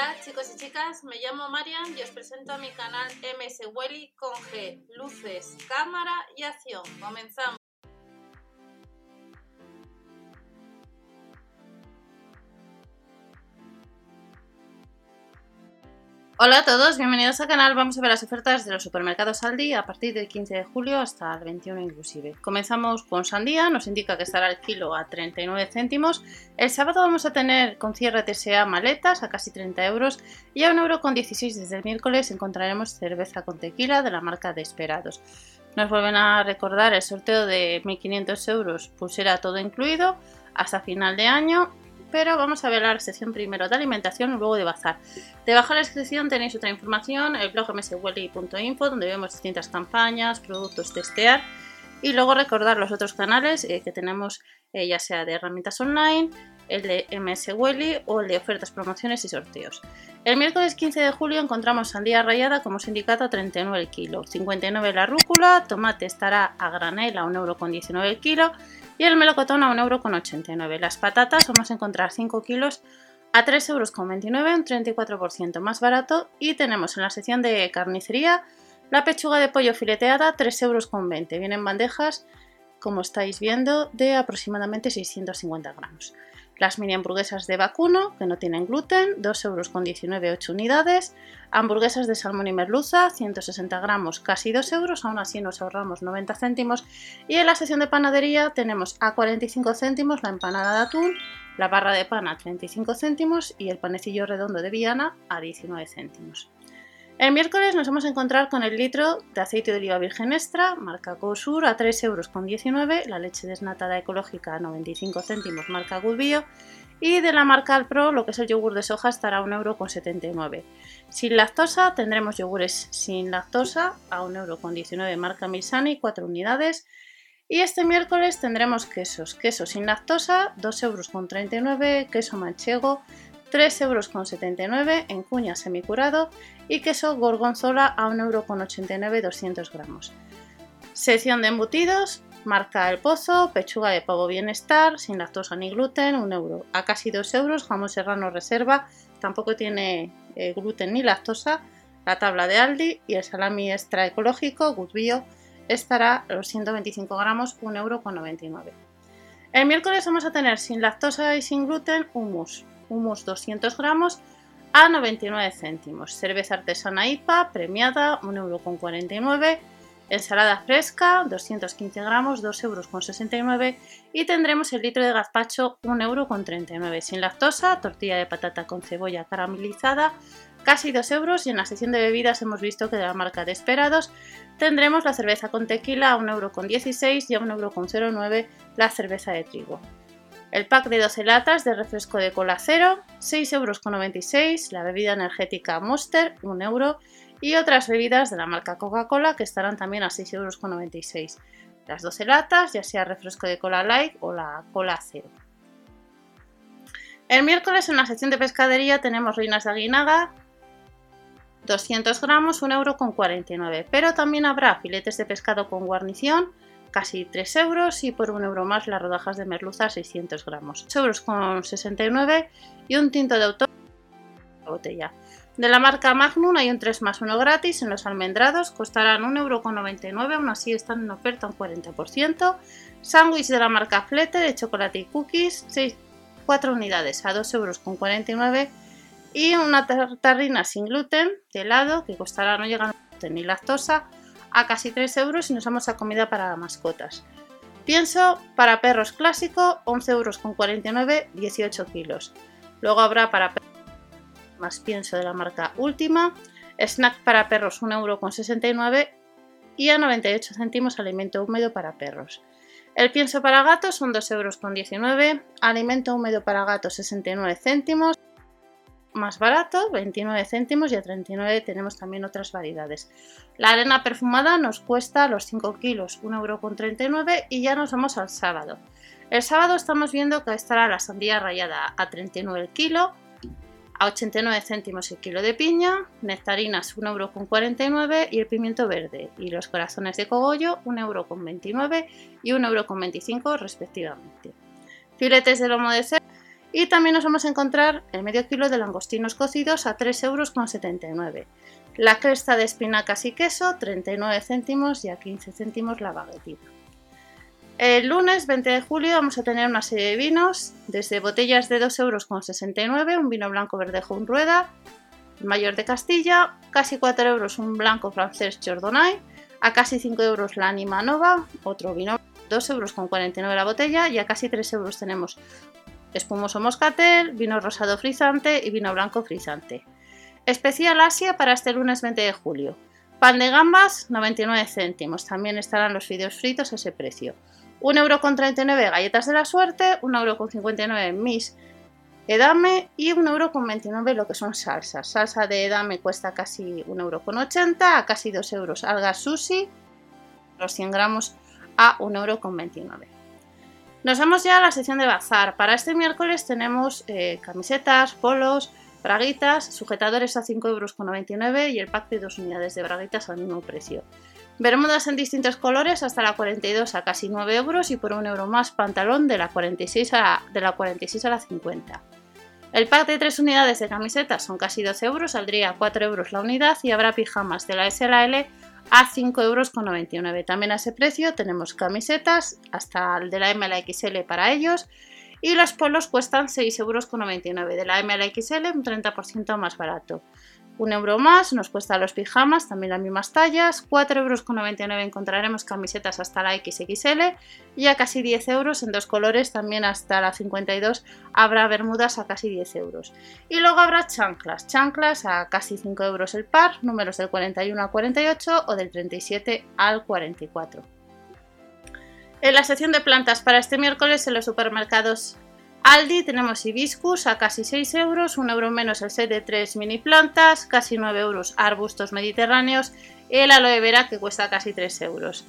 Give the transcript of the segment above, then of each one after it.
Hola chicos y chicas, me llamo Marian y os presento a mi canal MS Welly con G, luces, cámara y acción. Comenzamos. Hola a todos, bienvenidos al canal. Vamos a ver las ofertas de los supermercados Aldi a partir del 15 de julio hasta el 21 inclusive. Comenzamos con sandía, nos indica que estará el kilo a 39 céntimos. El sábado vamos a tener con cierre TSA maletas a casi 30 euros y a 1 euro con 16 desde el miércoles encontraremos cerveza con tequila de la marca Desperados. Nos vuelven a recordar el sorteo de 1.500 euros pulsera todo incluido hasta final de año pero vamos a ver la sección primero de alimentación luego de bazar. Debajo de la descripción tenéis otra información, el blog mswelly.info, donde vemos distintas campañas, productos, testear y luego recordar los otros canales eh, que tenemos, eh, ya sea de herramientas online, el de MS o el de ofertas, promociones y sorteos. El miércoles 15 de julio encontramos sandía rayada como sindicato a 39 el kilo, 59 la rúcula, tomate estará a granel a 1,19€ el kilo y el melocotón a 1,89€. Las patatas vamos a encontrar 5 kilos a 3,29€, un 34% más barato. Y tenemos en la sección de carnicería la pechuga de pollo fileteada 3,20€. Vienen bandejas, como estáis viendo, de aproximadamente 650 gramos. Las mini hamburguesas de vacuno, que no tienen gluten, 2,19 euros 8 unidades. Hamburguesas de salmón y merluza, 160 gramos, casi 2 euros, aún así nos ahorramos 90 céntimos. Y en la sección de panadería tenemos a 45 céntimos la empanada de atún, la barra de pan a 35 céntimos y el panecillo redondo de Viana a 19 céntimos. El miércoles nos vamos a encontrar con el litro de aceite de oliva virgen extra, marca Cosur, a 3,19 euros, la leche desnatada ecológica a 95 céntimos, marca Good Bio, y de la marca Alpro, lo que es el yogur de soja, estará a 1,79 euros. Sin lactosa tendremos yogures sin lactosa a 1,19 euros, marca Milsani, 4 unidades. Y este miércoles tendremos quesos, queso sin lactosa, 2,39 euros, queso manchego, 3,79 euros en cuña semicurado y queso gorgonzola a 1,89 euro 200 gramos. Sección de embutidos, marca El Pozo, pechuga de pavo bienestar, sin lactosa ni gluten, 1 euro a casi 2 euros, jamón serrano reserva, tampoco tiene eh, gluten ni lactosa, la tabla de Aldi y el salami extra ecológico, Good Bio, estará a los 125 gramos, 1,99 euro. El miércoles vamos a tener sin lactosa y sin gluten hummus, hummus 200 gramos a 99 céntimos. Cerveza artesana IPA premiada 1,49 euros. Ensalada fresca 215 gramos 2,69 euros. Y tendremos el litro de gazpacho 1,39 euros. Sin lactosa, tortilla de patata con cebolla caramelizada casi 2 euros. Y en la sección de bebidas hemos visto que de la marca Desperados tendremos la cerveza con tequila a 1,16 euros y a 1,09 euros la cerveza de trigo. El pack de 12 latas de refresco de cola cero, 6,96 euros. La bebida energética Monster, 1 euro. Y otras bebidas de la marca Coca-Cola que estarán también a 6,96 euros. Las 12 latas, ya sea refresco de cola light o la cola cero. El miércoles en la sección de pescadería tenemos reinas de aguinaga, 200 gramos, 1,49 euro. Pero también habrá filetes de pescado con guarnición, casi 3 euros y por 1 euro más las rodajas de merluza 600 gramos. 8 euros con 69 y un tinto de autor botella. De la marca Magnum hay un 3 más 1 gratis en los almendrados, costarán 1,99 euro, aún así están en oferta un 40%. Sándwich de la marca Flete de chocolate y cookies, 6, 4 unidades a 2,49 euros y una tarrina sin gluten de helado que costará no llegan ni lactosa a casi 3 euros y nos vamos a comida para mascotas. Pienso para perros clásico, 11 euros con 49, 18 kilos. Luego habrá para perros más pienso de la marca Última, snack para perros 1 euro con 69 y a 98 céntimos alimento húmedo para perros. El pienso para gatos son 2 euros con 19, alimento húmedo para gatos 69 céntimos más barato, 29 céntimos y a 39 tenemos también otras variedades. La arena perfumada nos cuesta los 5 kilos 1,39€ y ya nos vamos al sábado. El sábado estamos viendo que estará la sandía rayada a 39 el kilo, a 89 céntimos el kilo de piña, nectarinas 1,49€ y el pimiento verde y los corazones de cogollo 1,29€ y 1,25€ respectivamente. Filetes de lomo de cerdo Y también nos vamos a encontrar el medio kilo de langostinos cocidos a 3,79 euros. La cresta de espinacas y queso, 39 céntimos y a 15 céntimos la baguetita. El lunes 20 de julio vamos a tener una serie de vinos, desde botellas de 2,69 euros, un vino blanco verdejo en rueda, mayor de Castilla, casi 4 euros un blanco francés Chardonnay, a casi 5 euros la Anima Nova, otro vino 2 euros con 49 la botella y a casi 3 euros tenemos espumoso moscatel, vino rosado frisante y vino blanco frisante. Especial Asia para este lunes 20 de julio. Pan de gambas 99 céntimos, también estarán los fideos fritos a ese precio. 1,39€ galletas de la suerte, 1,59€ mis edame y 1,29€ lo que son salsas. Salsa de edame cuesta casi 1,80€, a casi 2 euros algas sushi, los 100 gramos a 1,29€. Nos vamos ya a la sección de bazar. Para este miércoles tenemos eh, camisetas, polos, braguitas, sujetadores a 5,99€ y el pack de dos unidades de braguitas al mismo precio. Bermudas en distintos colores hasta la 42 a casi 9 euros y por un euro más pantalón de la 46 a la, de la, 46 a la 50. El pack de 3 unidades de camisetas son casi 12 euros, saldría a 4 euros la unidad y habrá pijamas de la S a la L a 5 euros con 99. También a ese precio tenemos camisetas hasta el de la M a la XL para ellos y los polos cuestan 6 euros con 99. De la M a la XL un 30% más barato. Un euro más nos cuesta los pijamas, también las mismas tallas. 4,99 euros encontraremos camisetas hasta la XXL y a casi 10 euros en dos colores, también hasta la 52 habrá bermudas a casi 10 euros. Y luego habrá chanclas, chanclas a casi 5 euros el par, números del 41 al 48 o del 37 al 44. En la sección de plantas para este miércoles en los supermercados Aldi tenemos hibiscus a casi 6 euros, 1 euro menos el set de 3 mini plantas, casi 9 euros arbustos mediterráneos el aloe vera que cuesta casi 3 euros.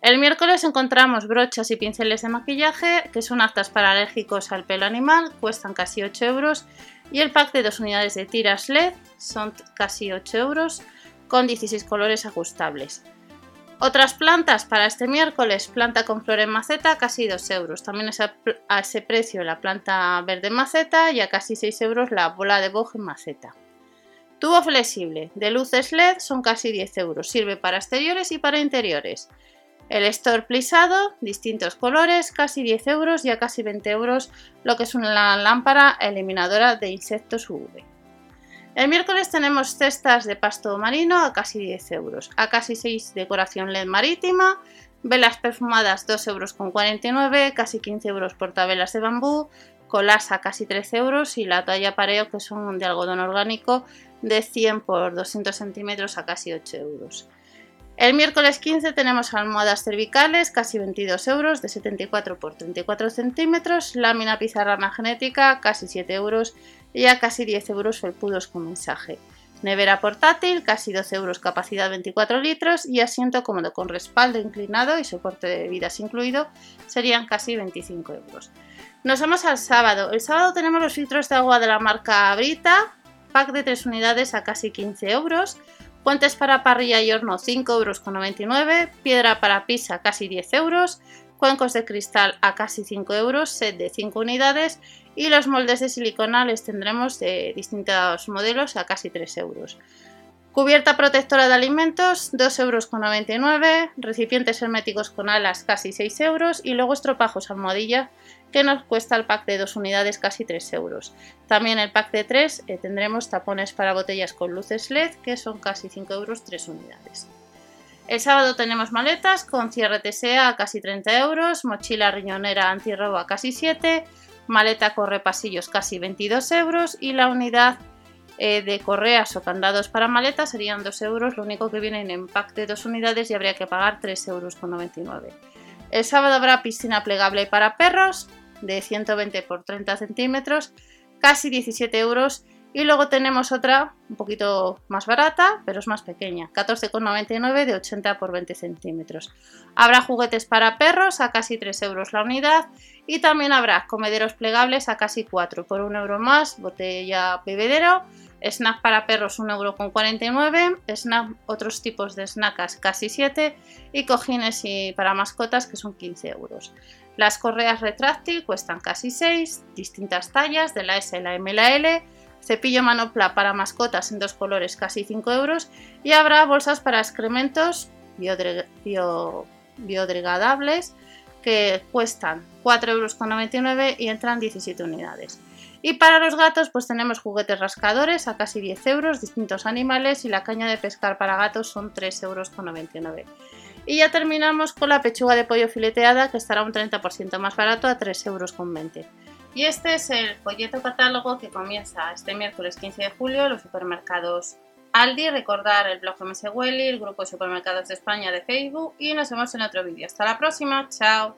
El miércoles encontramos brochas y pinceles de maquillaje que son aptas para alérgicos al pelo animal, cuestan casi 8 euros y el pack de dos unidades de tiras LED son casi 8 euros con 16 colores ajustables. Otras plantas para este miércoles, planta con flor en maceta, casi 2 euros. También es a ese precio la planta verde en maceta y a casi 6 euros la bola de boj en maceta. Tubo flexible de luces LED son casi 10 euros. Sirve para exteriores y para interiores. El store plisado, distintos colores, casi 10 euros y a casi 20 euros lo que es una lámpara eliminadora de insectos UV. El miércoles tenemos cestas de pasto marino a casi 10 euros, a casi 6 decoración LED marítima, velas perfumadas 2 euros con 49, casi 15 euros portavelas de bambú, colas a casi 13 euros y la toalla pareo que son de algodón orgánico de 100 por 200 centímetros a casi 8 euros. El miércoles 15 tenemos almohadas cervicales, casi 22 euros, de 74 por 34 centímetros, lámina pizarra magnética, casi 7 euros, y a casi 10 euros felpudos con mensaje. Nevera portátil, casi 12 euros, capacidad 24 litros, y asiento cómodo con respaldo inclinado y soporte de bebidas incluido, serían casi 25 euros. Nos vamos al sábado. El sábado tenemos los filtros de agua de la marca Brita, pack de 3 unidades a casi 15 euros. Puentes para parrilla y horno 5,99 euros, piedra para pizza casi 10 euros, cuencos de cristal a casi 5 euros, set de 5 unidades y los moldes de silicona les tendremos de distintos modelos a casi 3 euros. Cubierta protectora de alimentos 2,99 euros, recipientes herméticos con alas casi 6 euros y luego estropajos almohadilla que nos cuesta el pack de 2 unidades casi 3 euros. También el pack de 3 eh, tendremos tapones para botellas con luces LED que son casi 5 euros 3 unidades. El sábado tenemos maletas con cierre TSA a casi 30 euros, mochila riñonera antirrobo a casi 7, maleta corre pasillos casi 22 euros y la unidad eh, de correas o candados para maletas serían 2 euros, lo único que vienen en pack de 2 unidades y habría que pagar 3,99 euros. El sábado habrá piscina plegable para perros de 120 por 30 centímetros, casi 17 euros. Y luego tenemos otra un poquito más barata, pero es más pequeña, 14,99 de 80 por 20 centímetros. Habrá juguetes para perros a casi 3 euros la unidad y también habrá comederos plegables a casi 4 por 1 euro más, botella bebedero Snack para perros 1,49€, snack, otros tipos de snacks casi 7 y cojines y para mascotas que son 15 euros. Las correas retráctil cuestan casi 6, distintas tallas de la S, la M la L, cepillo manopla para mascotas en dos colores casi 5 euros y habrá bolsas para excrementos biodegradables que cuestan 4,99 euros y entran 17 unidades. Y para los gatos, pues tenemos juguetes rascadores a casi 10 euros, distintos animales y la caña de pescar para gatos son 3,99 euros. Y ya terminamos con la pechuga de pollo fileteada que estará un 30% más barato a 3,20 euros. Y este es el folleto catálogo que comienza este miércoles 15 de julio en los supermercados Aldi. Recordar el blog MS el grupo de supermercados de España de Facebook y nos vemos en otro vídeo. Hasta la próxima, chao.